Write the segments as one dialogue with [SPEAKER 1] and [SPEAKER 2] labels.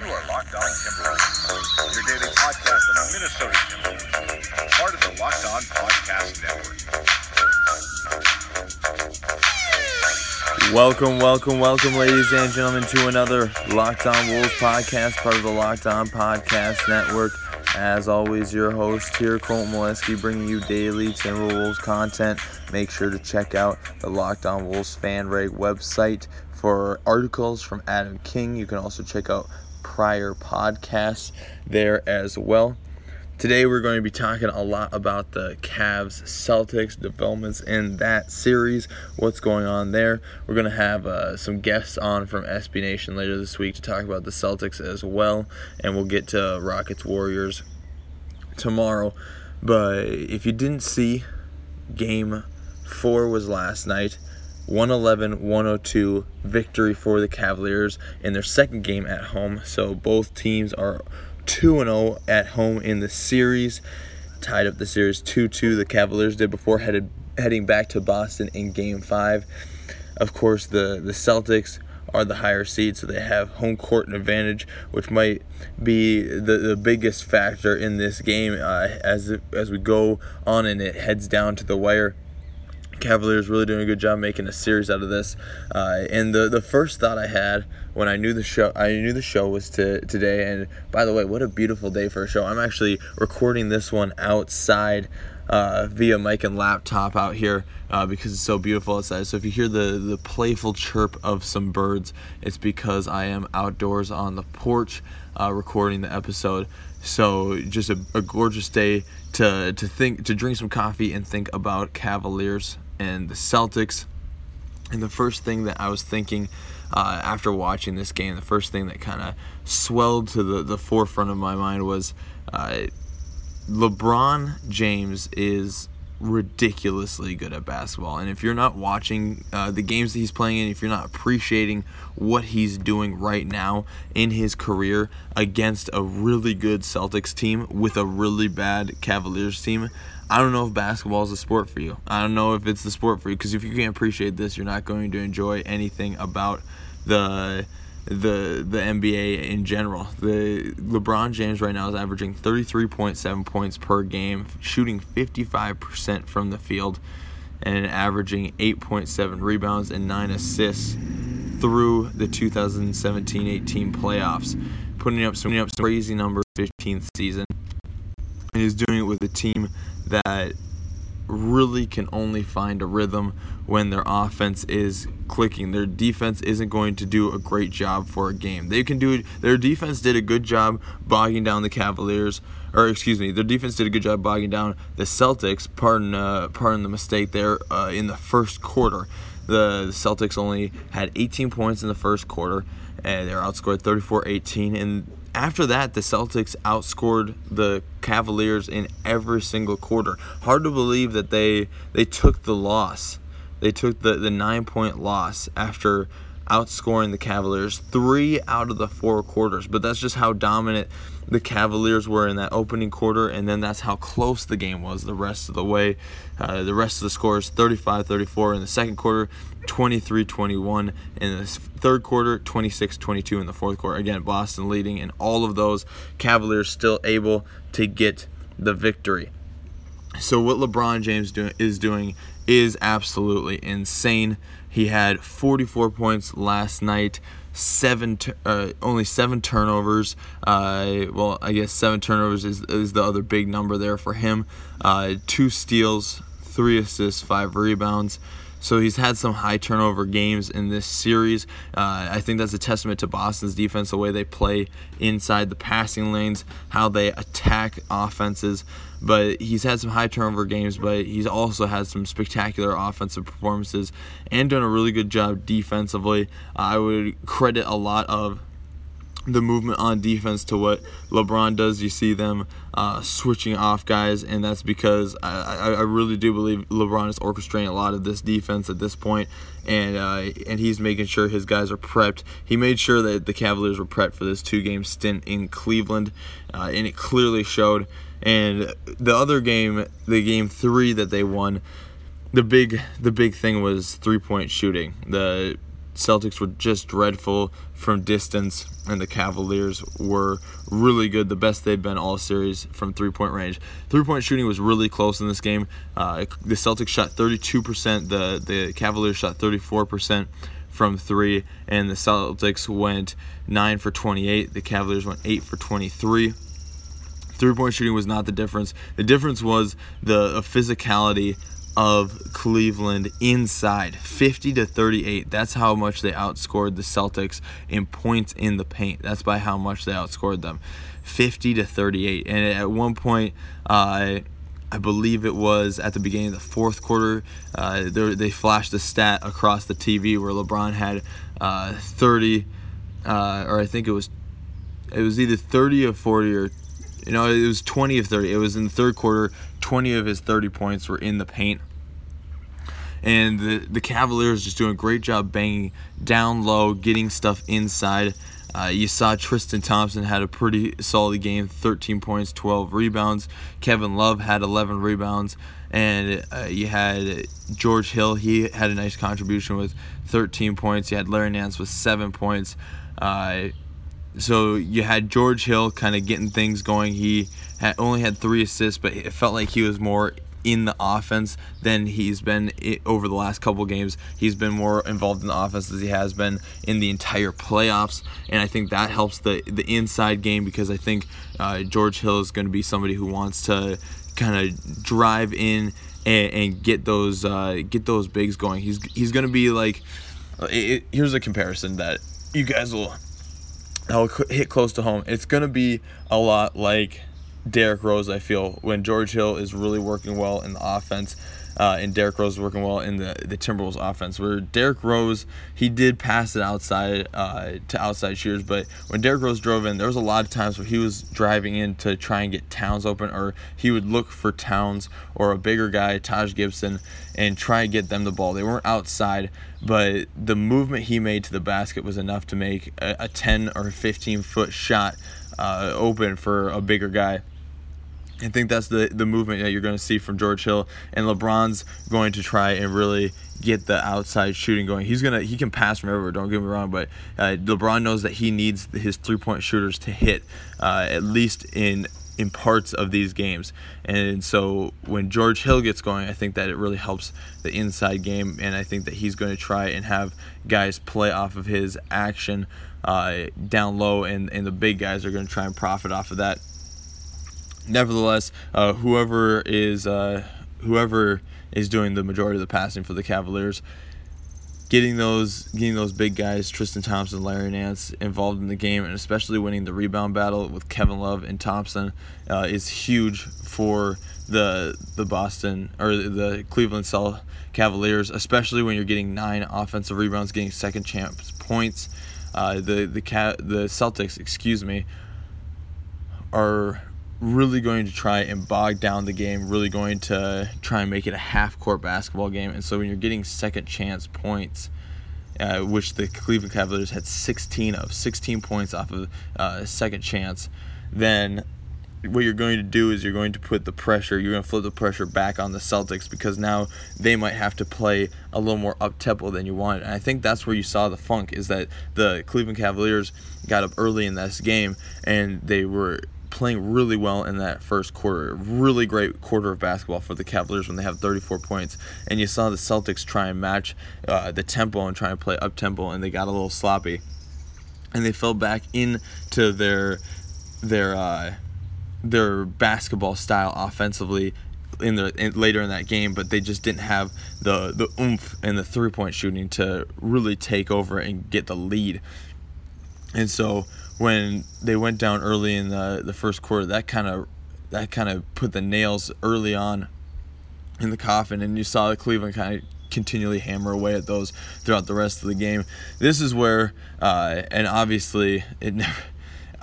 [SPEAKER 1] You are Locked On Timberwolves, your daily podcast on the Minnesota Timberwolves, part of the Locked On Podcast Network.
[SPEAKER 2] Welcome, welcome, welcome, ladies and gentlemen, to another Locked On Wolves podcast, part of the Locked On Podcast Network. As always, your host here, Colton Molesky, bringing you daily Timberwolves content. Make sure to check out the Locked On Wolves FanRag website for articles from Adam King. You can also check out prior podcasts there as well. Today we're going to be talking a lot about the Cavs Celtics developments in that series, what's going on there. We're going to have uh, some guests on from SB Nation later this week to talk about the Celtics as well, and we'll get to Rockets Warriors tomorrow. But if you didn't see, game four was last night. 111 102 victory for the Cavaliers in their second game at home. So both teams are 2 0 at home in the series. Tied up the series 2 2. The Cavaliers did before headed heading back to Boston in game 5. Of course, the, the Celtics are the higher seed, so they have home court advantage, which might be the, the biggest factor in this game uh, as as we go on and it heads down to the wire. Cavaliers really doing a good job making a series out of this. Uh, and the the first thought I had when I knew the show I knew the show was to today. And by the way, what a beautiful day for a show! I'm actually recording this one outside. Uh, via mic and laptop out here uh, because it's so beautiful outside. So if you hear the the playful chirp of some birds, it's because I am outdoors on the porch uh, recording the episode. So just a, a gorgeous day to to think to drink some coffee and think about Cavaliers and the Celtics. And the first thing that I was thinking uh, after watching this game, the first thing that kind of swelled to the, the forefront of my mind was uh, LeBron James is ridiculously good at basketball. And if you're not watching uh, the games that he's playing in, if you're not appreciating what he's doing right now in his career against a really good Celtics team with a really bad Cavaliers team, I don't know if basketball is a sport for you. I don't know if it's the sport for you because if you can't appreciate this, you're not going to enjoy anything about the the the NBA in general. The LeBron James right now is averaging 33.7 points per game, shooting 55% from the field and averaging 8.7 rebounds and 9 assists through the 2017-18 playoffs, putting up some, putting up some crazy numbers 15th season. And he's doing it with a team that really can only find a rhythm when their offense is clicking. Their defense isn't going to do a great job for a game. They can do. Their defense did a good job bogging down the Cavaliers, or excuse me, their defense did a good job bogging down the Celtics. Pardon, uh, pardon the mistake there uh, in the first quarter. The Celtics only had 18 points in the first quarter, and they're outscored 34-18. And after that, the Celtics outscored the Cavaliers in every single quarter. Hard to believe that they they took the loss. They took the, the nine point loss after outscoring the Cavaliers three out of the four quarters. But that's just how dominant the Cavaliers were in that opening quarter, and then that's how close the game was the rest of the way. Uh, the rest of the scores 35 34 in the second quarter, 23 21 in the third quarter, 26 22 in the fourth quarter. Again, Boston leading, and all of those Cavaliers still able to get the victory. So, what LeBron James do- is doing is absolutely insane. He had 44 points last night, seven uh, only seven turnovers. Uh, well, I guess seven turnovers is, is the other big number there for him. Uh, two steals, three assists, five rebounds. So he's had some high turnover games in this series. Uh, I think that's a testament to Boston's defense, the way they play inside the passing lanes, how they attack offenses. But he's had some high turnover games, but he's also had some spectacular offensive performances and done a really good job defensively. I would credit a lot of the movement on defense to what LeBron does. You see them uh, switching off guys, and that's because I, I, really do believe LeBron is orchestrating a lot of this defense at this point, and uh, and he's making sure his guys are prepped. He made sure that the Cavaliers were prepped for this two-game stint in Cleveland, uh, and it clearly showed. And the other game, the game three that they won, the big the big thing was three-point shooting. The Celtics were just dreadful from distance, and the Cavaliers were really good, the best they've been all series from three point range. Three point shooting was really close in this game. Uh, the Celtics shot 32%, the, the Cavaliers shot 34% from three, and the Celtics went 9 for 28. The Cavaliers went 8 for 23. Three point shooting was not the difference. The difference was the physicality of Cleveland inside 50 to 38. That's how much they outscored the Celtics in points in the paint. That's by how much they outscored them 50 to 38. And at one point, uh, I believe it was at the beginning of the fourth quarter, uh, they flashed a stat across the TV where LeBron had uh, 30, uh, or I think it was it was either 30 or 40 or you know, it was 20 of 30. It was in the third quarter. 20 of his 30 points were in the paint. And the, the Cavaliers just doing a great job banging down low, getting stuff inside. Uh, you saw Tristan Thompson had a pretty solid game 13 points, 12 rebounds. Kevin Love had 11 rebounds. And uh, you had George Hill, he had a nice contribution with 13 points. You had Larry Nance with 7 points. Uh, so you had George Hill kind of getting things going. He had only had three assists, but it felt like he was more in the offense than he's been over the last couple games. He's been more involved in the offense as he has been in the entire playoffs, and I think that helps the the inside game because I think uh, George Hill is going to be somebody who wants to kind of drive in and, and get those uh, get those bigs going. He's he's going to be like. It, it, here's a comparison that you guys will that'll hit close to home. It's going to be a lot like Derrick Rose, I feel, when George Hill is really working well in the offense. Uh, and Derrick Rose working well in the, the Timberwolves offense. Where Derrick Rose, he did pass it outside uh, to outside shooters, but when Derrick Rose drove in, there was a lot of times where he was driving in to try and get Towns open, or he would look for Towns or a bigger guy, Taj Gibson, and try and get them the ball. They weren't outside, but the movement he made to the basket was enough to make a, a 10 or 15 foot shot uh, open for a bigger guy. I think that's the the movement that you're going to see from George Hill and LeBron's going to try and really get the outside shooting going. He's gonna he can pass from everywhere. Don't get me wrong, but uh, LeBron knows that he needs his three point shooters to hit uh, at least in in parts of these games. And so when George Hill gets going, I think that it really helps the inside game, and I think that he's going to try and have guys play off of his action uh, down low, and and the big guys are going to try and profit off of that nevertheless, uh, whoever is uh, whoever is doing the majority of the passing for the Cavaliers, getting those getting those big guys, Tristan Thompson, Larry Nance, involved in the game, and especially winning the rebound battle with Kevin Love and Thompson, uh, is huge for the the Boston or the Cleveland Cell Cavaliers, especially when you're getting nine offensive rebounds, getting second chance points. Uh, the the the Celtics, excuse me, are really going to try and bog down the game, really going to try and make it a half court basketball game. And so when you're getting second chance points, uh, which the Cleveland Cavaliers had 16 of, 16 points off of uh, second chance, then what you're going to do is you're going to put the pressure, you're going to flip the pressure back on the Celtics because now they might have to play a little more up tempo than you wanted. And I think that's where you saw the funk is that the Cleveland Cavaliers got up early in this game and they were playing really well in that first quarter. Really great quarter of basketball for the Cavaliers when they have 34 points. And you saw the Celtics try and match uh, the tempo and try and play up tempo, and they got a little sloppy. And they fell back into their their uh, their basketball style offensively in the in, later in that game, but they just didn't have the the oomph and the three point shooting to really take over and get the lead. And so when they went down early in the the first quarter, that kind of that kind of put the nails early on in the coffin, and you saw the Cleveland kind of continually hammer away at those throughout the rest of the game. This is where, uh, and obviously, it never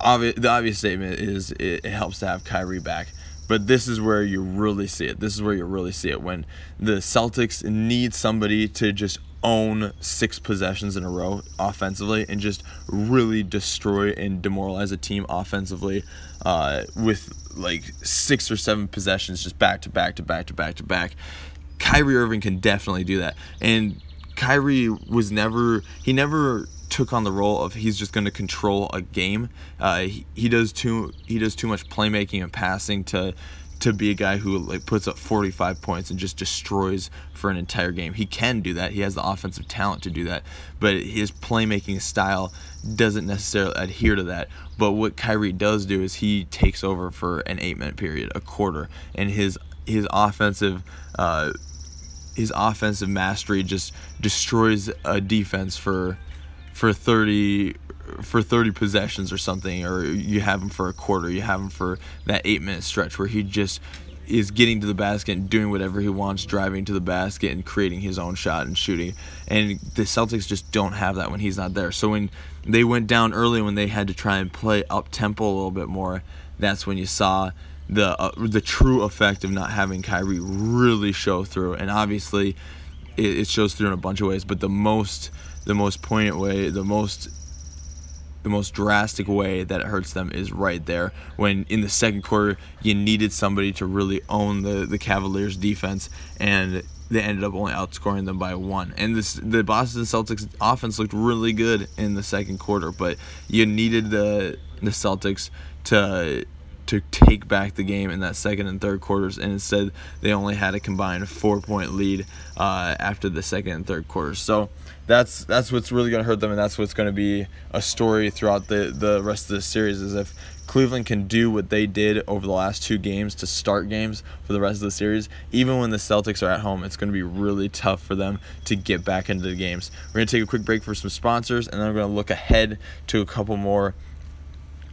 [SPEAKER 2] obvious, the obvious statement is it, it helps to have Kyrie back. But this is where you really see it. This is where you really see it when the Celtics need somebody to just own six possessions in a row offensively and just really destroy and demoralize a team offensively uh, with like six or seven possessions just back to back to back to back to back. Kyrie Irving can definitely do that. And Kyrie was never, he never took on the role of he's just going to control a game. Uh, he, he does too he does too much playmaking and passing to to be a guy who like puts up 45 points and just destroys for an entire game. He can do that. He has the offensive talent to do that, but his playmaking style doesn't necessarily adhere to that. But what Kyrie does do is he takes over for an 8-minute period, a quarter, and his his offensive uh, his offensive mastery just destroys a defense for for 30 for 30 possessions or something, or you have him for a quarter, you have him for that eight minute stretch where he just is getting to the basket and doing whatever he wants, driving to the basket and creating his own shot and shooting. And the Celtics just don't have that when he's not there. So when they went down early, when they had to try and play up tempo a little bit more, that's when you saw the uh, the true effect of not having Kyrie really show through. And obviously, it, it shows through in a bunch of ways, but the most the most poignant way, the most the most drastic way that it hurts them is right there when in the second quarter you needed somebody to really own the the Cavaliers defense and they ended up only outscoring them by one. And this the Boston Celtics offense looked really good in the second quarter, but you needed the the Celtics to to take back the game in that second and third quarters, and instead they only had a combined four point lead uh, after the second and third quarters. So that's that's what's really going to hurt them, and that's what's going to be a story throughout the the rest of the series. Is if Cleveland can do what they did over the last two games to start games for the rest of the series, even when the Celtics are at home, it's going to be really tough for them to get back into the games. We're going to take a quick break for some sponsors, and then we're going to look ahead to a couple more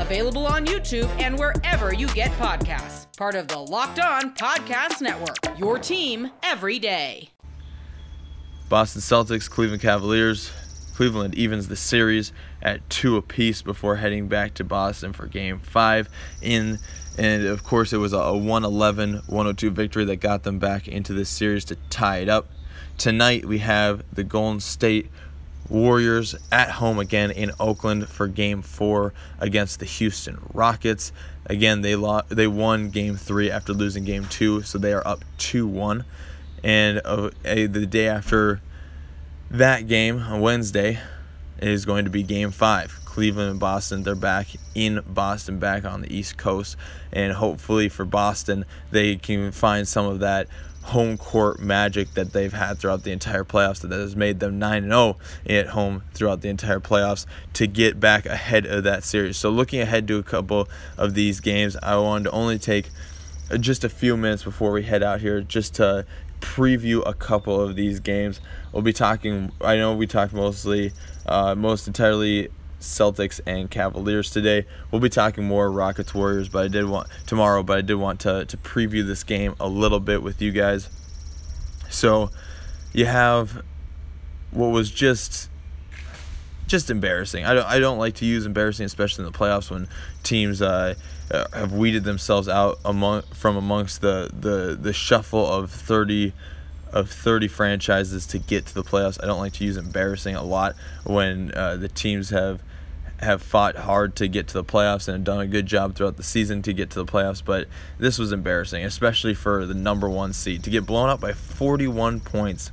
[SPEAKER 3] available on YouTube and wherever you get podcasts. Part of the Locked On Podcast Network. Your team every day.
[SPEAKER 2] Boston Celtics, Cleveland Cavaliers. Cleveland evens the series at two apiece before heading back to Boston for game five. In and of course, it was a 111 102 victory that got them back into this series to tie it up. Tonight, we have the Golden State Warriors at home again in Oakland for game four against the Houston Rockets. Again, they lost, they won game three after losing game two, so they are up 2 1. And uh, the day after that game, on Wednesday, is going to be game five. Cleveland and Boston, they're back in Boston, back on the East Coast. And hopefully for Boston, they can find some of that home court magic that they've had throughout the entire playoffs that has made them 9 0 at home throughout the entire playoffs to get back ahead of that series. So, looking ahead to a couple of these games, I wanted to only take just a few minutes before we head out here just to preview a couple of these games. We'll be talking, I know we talked mostly, uh, most entirely Celtics and Cavaliers today. We'll be talking more Rockets Warriors, but I did want tomorrow, but I did want to to preview this game a little bit with you guys. So, you have what was just just embarrassing. I don't I don't like to use embarrassing, especially in the playoffs when teams uh, have weeded themselves out among from amongst the the the shuffle of 30 of 30 franchises to get to the playoffs. I don't like to use embarrassing a lot when uh, the teams have have fought hard to get to the playoffs and done a good job throughout the season to get to the playoffs, but this was embarrassing, especially for the number one seed. To get blown up by 41 points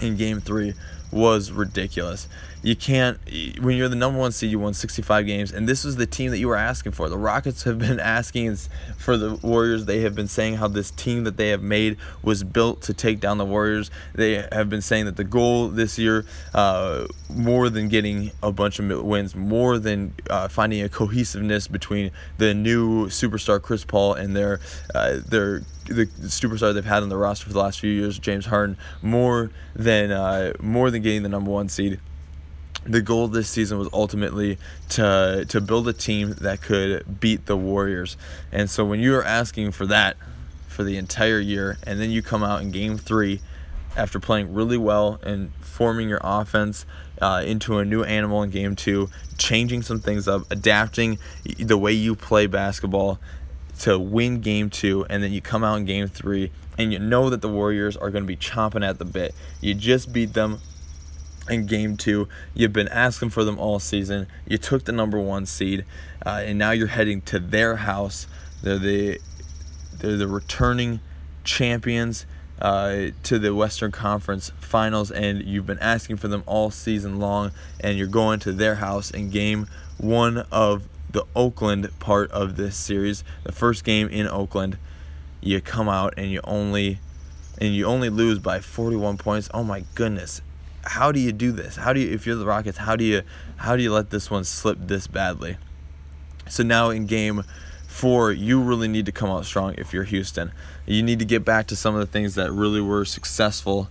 [SPEAKER 2] in game three was ridiculous. You can't when you're the number one seed, you won 65 games, and this was the team that you were asking for. The Rockets have been asking for the Warriors. They have been saying how this team that they have made was built to take down the Warriors. They have been saying that the goal this year, uh, more than getting a bunch of wins, more than uh, finding a cohesiveness between the new superstar Chris Paul and their uh, their the superstar they've had on the roster for the last few years, James Harden, more than uh, more than getting the number one seed. The goal this season was ultimately to to build a team that could beat the Warriors, and so when you are asking for that for the entire year, and then you come out in Game Three after playing really well and forming your offense uh, into a new animal in game two, changing some things up, adapting the way you play basketball, to win game two, and then you come out in game three, and you know that the Warriors are going to be chomping at the bit. You just beat them in game two. You've been asking for them all season. You took the number one seed, uh, and now you're heading to their house. They're the they're the returning champions uh, to the Western Conference Finals, and you've been asking for them all season long. And you're going to their house in game one of the Oakland part of this series, the first game in Oakland, you come out and you only and you only lose by 41 points. Oh my goodness. How do you do this? How do you if you're the Rockets, how do you how do you let this one slip this badly? So now in game 4, you really need to come out strong if you're Houston. You need to get back to some of the things that really were successful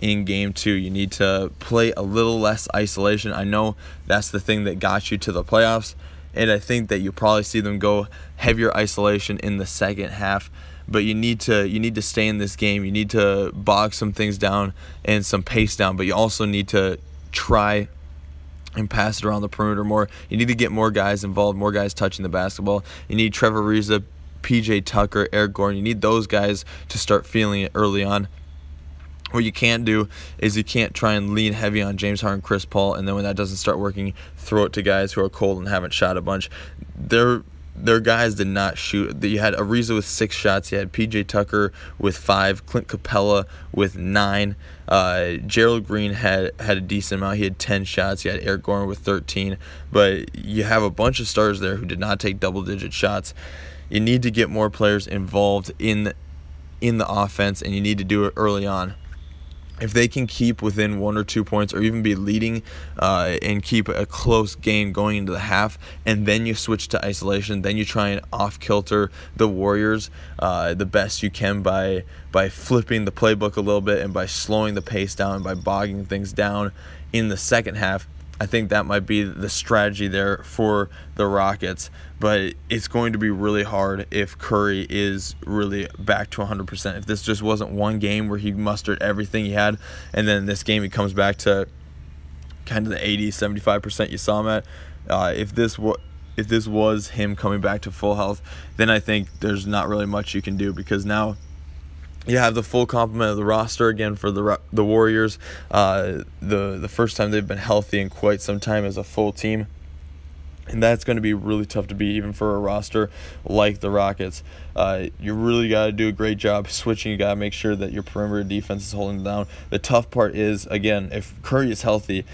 [SPEAKER 2] in game two. You need to play a little less isolation. I know that's the thing that got you to the playoffs, and I think that you probably see them go heavier isolation in the second half. But you need to you need to stay in this game. You need to bog some things down and some pace down. But you also need to try and pass it around the perimeter more. You need to get more guys involved, more guys touching the basketball. You need Trevor Ariza, PJ Tucker, Eric Gordon. You need those guys to start feeling it early on. What you can't do is you can't try and lean heavy on James Harden, Chris Paul, and then when that doesn't start working, throw it to guys who are cold and haven't shot a bunch. Their their guys did not shoot. You had Ariza with six shots. You had PJ Tucker with five. Clint Capela with nine. Uh, Gerald Green had had a decent amount. He had ten shots. You had Eric Gordon with thirteen. But you have a bunch of stars there who did not take double digit shots. You need to get more players involved in in the offense, and you need to do it early on if they can keep within one or two points or even be leading uh, and keep a close game going into the half and then you switch to isolation then you try and off kilter the warriors uh, the best you can by by flipping the playbook a little bit and by slowing the pace down and by bogging things down in the second half I think that might be the strategy there for the Rockets. But it's going to be really hard if Curry is really back to 100%. If this just wasn't one game where he mustered everything he had, and then this game he comes back to kind of the 80, 75% you saw him at. Uh, if this was if this was him coming back to full health, then I think there's not really much you can do because now you have the full complement of the roster again for the the Warriors. Uh, the the first time they've been healthy in quite some time as a full team. And that's going to be really tough to beat, even for a roster like the Rockets. Uh, you really got to do a great job switching. You got to make sure that your perimeter defense is holding down. The tough part is, again, if Curry is healthy,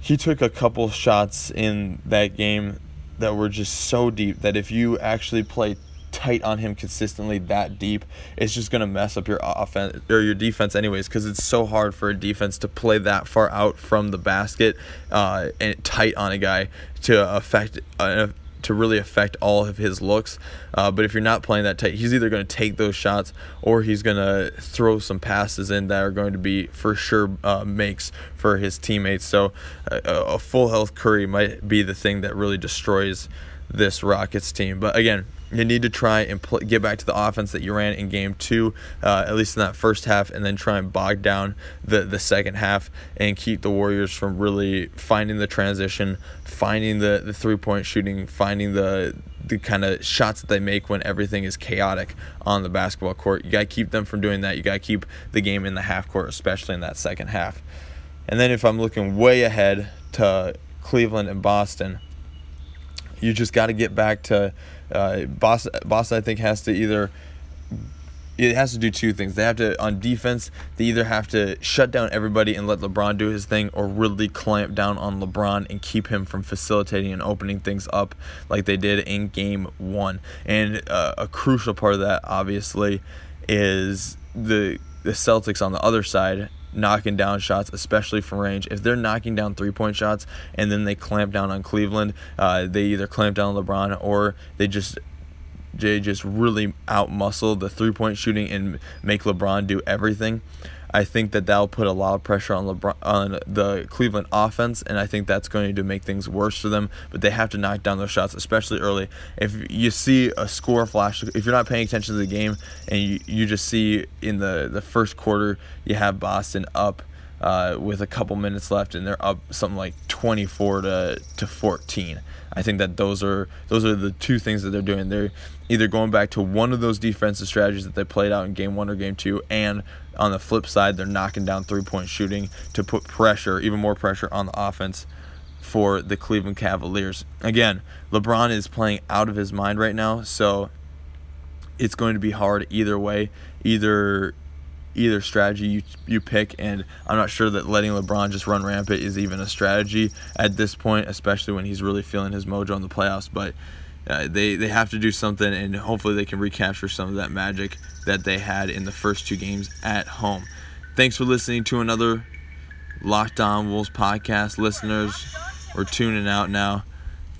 [SPEAKER 2] he took a couple shots in that game that were just so deep that if you actually play tight on him consistently that deep, it's just gonna mess up your offense or your defense anyways. Because it's so hard for a defense to play that far out from the basket uh, and tight on a guy to affect. Uh, to really affect all of his looks. Uh, but if you're not playing that tight, he's either going to take those shots or he's going to throw some passes in that are going to be for sure uh, makes for his teammates. So uh, a full health Curry might be the thing that really destroys this Rockets team. But again, you need to try and pl- get back to the offense that you ran in game two, uh, at least in that first half, and then try and bog down the, the second half and keep the Warriors from really finding the transition, finding the, the three point shooting, finding the the kind of shots that they make when everything is chaotic on the basketball court. You got to keep them from doing that. You got to keep the game in the half court, especially in that second half. And then if I'm looking way ahead to Cleveland and Boston, you just got to get back to uh, Boston, Boston, I think, has to either it has to do two things. They have to on defense, they either have to shut down everybody and let LeBron do his thing, or really clamp down on LeBron and keep him from facilitating and opening things up like they did in Game One. And uh, a crucial part of that, obviously, is the the Celtics on the other side knocking down shots, especially from range. If they're knocking down three point shots and then they clamp down on Cleveland, uh, they either clamp down on LeBron or they just they just really outmuscle the three point shooting and make LeBron do everything. I think that that'll put a lot of pressure on LeBron on the Cleveland offense, and I think that's going to make things worse for them. But they have to knock down those shots, especially early. If you see a score flash, if you're not paying attention to the game, and you, you just see in the the first quarter you have Boston up uh, with a couple minutes left, and they're up something like 24 to to 14. I think that those are those are the two things that they're doing. They're either going back to one of those defensive strategies that they played out in game one or game two, and on the flip side, they're knocking down three point shooting to put pressure, even more pressure on the offense for the Cleveland Cavaliers. Again, LeBron is playing out of his mind right now, so it's going to be hard either way. Either either strategy you you pick and I'm not sure that letting LeBron just run rampant is even a strategy at this point especially when he's really feeling his mojo in the playoffs but uh, they they have to do something and hopefully they can recapture some of that magic that they had in the first two games at home. Thanks for listening to another Locked On Wolves podcast listeners. We're tuning out now,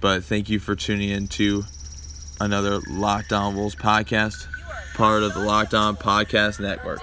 [SPEAKER 2] but thank you for tuning in to another Locked On Wolves podcast, part of the Locked On Podcast Network.